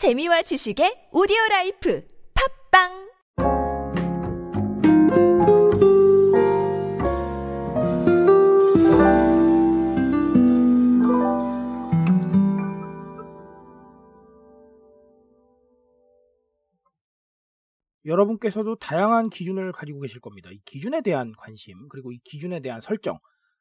재미와 지식의 오디오 life 팟빵 여러분께서도 다양한 기준을 가지고 계실 겁니다. 이 기준에 대한 관심, 그리고 이 기준에 대한 설정,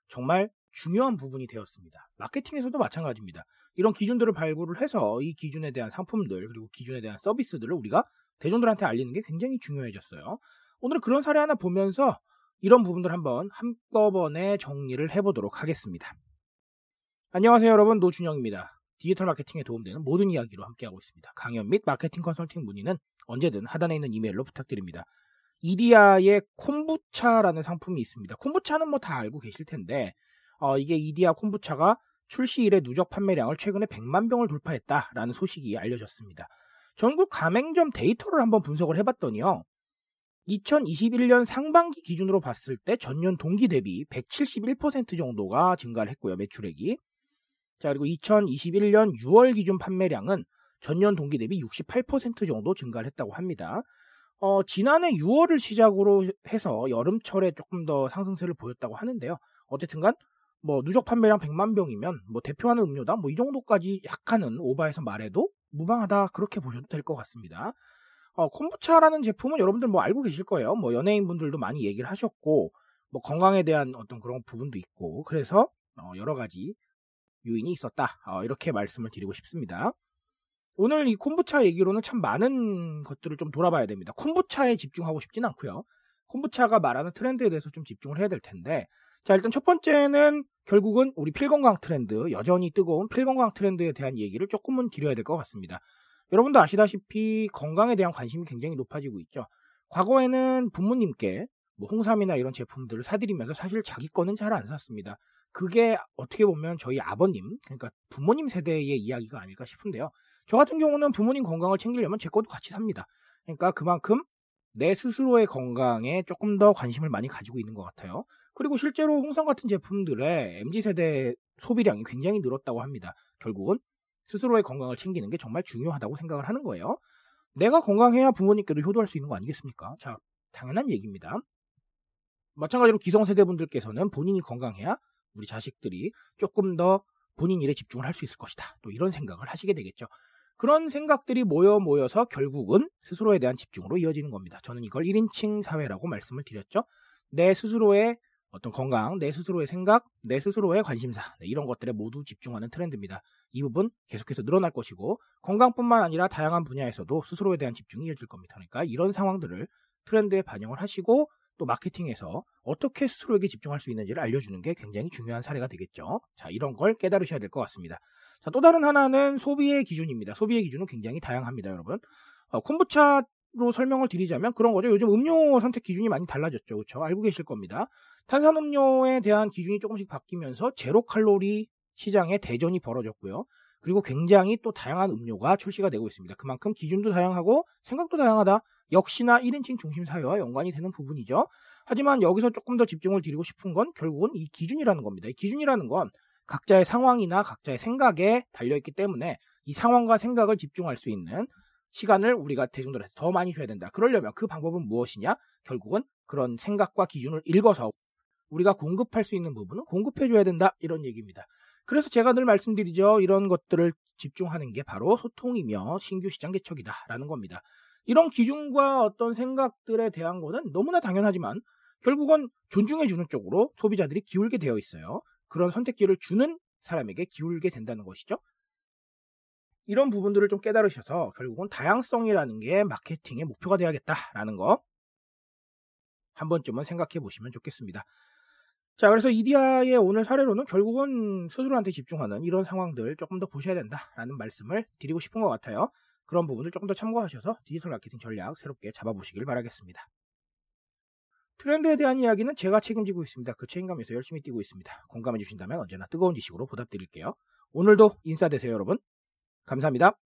정말 중요한 부분이 되었습니다. 마케팅에서도 마찬가지입니다. 이런 기준들을 발굴을 해서 이 기준에 대한 상품들, 그리고 기준에 대한 서비스들을 우리가 대중들한테 알리는 게 굉장히 중요해졌어요. 오늘은 그런 사례 하나 보면서 이런 부분들 한번 한꺼번에 정리를 해보도록 하겠습니다. 안녕하세요 여러분 노준영입니다. 디지털 마케팅에 도움되는 모든 이야기로 함께하고 있습니다. 강연 및 마케팅 컨설팅 문의는 언제든 하단에 있는 이메일로 부탁드립니다. 이디야의 콤부차라는 상품이 있습니다. 콤부차는 뭐 다 알고 계실 텐데 어, 이게 이디야 콤부차가 출시 이래 누적 판매량을 최근에 100만 병을 돌파했다라는 소식이 알려졌습니다. 전국 가맹점 데이터를 한번 분석을 해봤더니요. 2021년 상반기 기준으로 봤을 때 전년 동기 대비 171% 정도가 증가를 했고요. 매출액이. 자, 그리고 2021년 6월 기준 판매량은 전년 동기 대비 68% 정도 증가를 했다고 합니다. 어, 지난해 6월을 시작으로 해서 여름철에 조금 더 상승세를 보였다고 하는데요. 어쨌든간 뭐 누적 판매량 100만 병이면 뭐 대표하는 음료다 뭐 이 정도까지 약간은 오바해서 말해도 무방하다 그렇게 보셔도 될 것 같습니다. 어, 콤부차라는 제품은 여러분들 뭐 알고 계실 거예요. 뭐 연예인분들도 많이 얘기를 하셨고 뭐 건강에 대한 어떤 그런 부분도 있고 그래서 어, 여러 가지 요인이 있었다 어, 이렇게 말씀을 드리고 싶습니다. 오늘 이 콤부차 얘기로는 참 많은 것들을 좀 돌아봐야 됩니다. 콤부차에 집중하고 싶진 않고요. 콤부차가 말하는 트렌드에 대해서 좀 집중을 해야 될 텐데 자 일단 첫 번째는 결국은 우리 필건강 트렌드 여전히 뜨거운 필건강 트렌드에 대한 얘기를 조금은 드려야 될 것 같습니다. 여러분도 아시다시피 건강에 대한 관심이 굉장히 높아지고 있죠. 과거에는 부모님께 뭐 홍삼이나 이런 제품들을 사드리면서 사실 자기 거는 잘 안 샀습니다. 그게 어떻게 보면 저희 아버님, 그러니까 부모님 세대의 이야기가 아닐까 싶은데요. 저 같은 경우는 부모님 건강을 챙기려면 제 것도 같이 삽니다. 그러니까 그만큼 내 스스로의 건강에 조금 더 관심을 많이 가지고 있는 것 같아요. 그리고 실제로 홍삼 같은 제품들의 MZ세대 소비량이 굉장히 늘었다고 합니다. 결국은 스스로의 건강을 챙기는 게 정말 중요하다고 생각을 하는 거예요. 내가 건강해야 부모님께도 효도할 수 있는 거 아니겠습니까? 자, 당연한 얘기입니다. 마찬가지로 기성세대분들께서는 본인이 건강해야 우리 자식들이 조금 더 본인 일에 집중을 할 수 있을 것이다. 또 이런 생각을 하시게 되겠죠. 그런 생각들이 모여 모여서 결국은 스스로에 대한 집중으로 이어지는 겁니다. 저는 이걸 1인칭 사회라고 말씀을 드렸죠. 내 스스로의 어떤 건강, 내 스스로의 생각, 내 스스로의 관심사 네, 이런 것들에 모두 집중하는 트렌드입니다. 이 부분 계속해서 늘어날 것이고 건강뿐만 아니라 다양한 분야에서도 스스로에 대한 집중이 이어질 겁니다. 그러니까 이런 상황들을 트렌드에 반영을 하시고 또 마케팅에서 어떻게 스스로에게 집중할 수 있는지를 알려주는 게 굉장히 중요한 사례가 되겠죠. 자, 이런 걸 깨달으셔야 될 것 같습니다. 자, 또 다른 하나는 소비의 기준입니다. 소비의 기준은 굉장히 다양합니다, 여러분. 어, 콤부차로 설명을 드리자면 그런 거죠. 요즘 음료 선택 기준이 많이 달라졌죠. 그렇죠? 알고 계실 겁니다. 탄산음료에 대한 기준이 조금씩 바뀌면서 제로 칼로리 시장의 대전이 벌어졌고요. 그리고 굉장히 또 다양한 음료가 출시가 되고 있습니다. 그만큼 기준도 다양하고 생각도 다양하다. 역시나 1인칭 중심 사회와 연관이 되는 부분이죠. 하지만 여기서 조금 더 집중을 드리고 싶은 건 결국은 이 기준이라는 겁니다. 이 기준이라는 건 각자의 상황이나 각자의 생각에 달려있기 때문에 이 상황과 생각을 집중할 수 있는 시간을 우리가 대중들한테 더 많이 줘야 된다. 그러려면 그 방법은 무엇이냐? 결국은 그런 생각과 기준을 읽어서 우리가 공급할 수 있는 부분은 공급해줘야 된다. 이런 얘기입니다. 그래서 제가 늘 말씀드리죠. 이런 것들을 집중하는 게 바로 소통이며 신규 시장 개척이다라는 겁니다. 이런 기준과 어떤 생각들에 대한 거는 너무나 당연하지만 결국은 존중해주는 쪽으로 소비자들이 기울게 되어 있어요. 그런 선택지를 주는 사람에게 기울게 된다는 것이죠. 이런 부분들을 좀 깨달으셔서 결국은 다양성이라는 게 마케팅의 목표가 되어야겠다라는 거 한 번쯤은 생각해 보시면 좋겠습니다. 자, 그래서 이디아의 오늘 사례로는 결국은 스스로한테 집중하는 이런 상황들 조금 더 보셔야 된다라는 말씀을 드리고 싶은 것 같아요. 그런 부분을 조금 더 참고하셔서 디지털 마케팅 전략 새롭게 잡아보시길 바라겠습니다. 트렌드에 대한 이야기는 제가 책임지고 있습니다. 그 책임감에서 열심히 뛰고 있습니다. 공감해 주신다면 언제나 뜨거운 지식으로 보답드릴게요. 오늘도 인사되세요, 여러분. 감사합니다.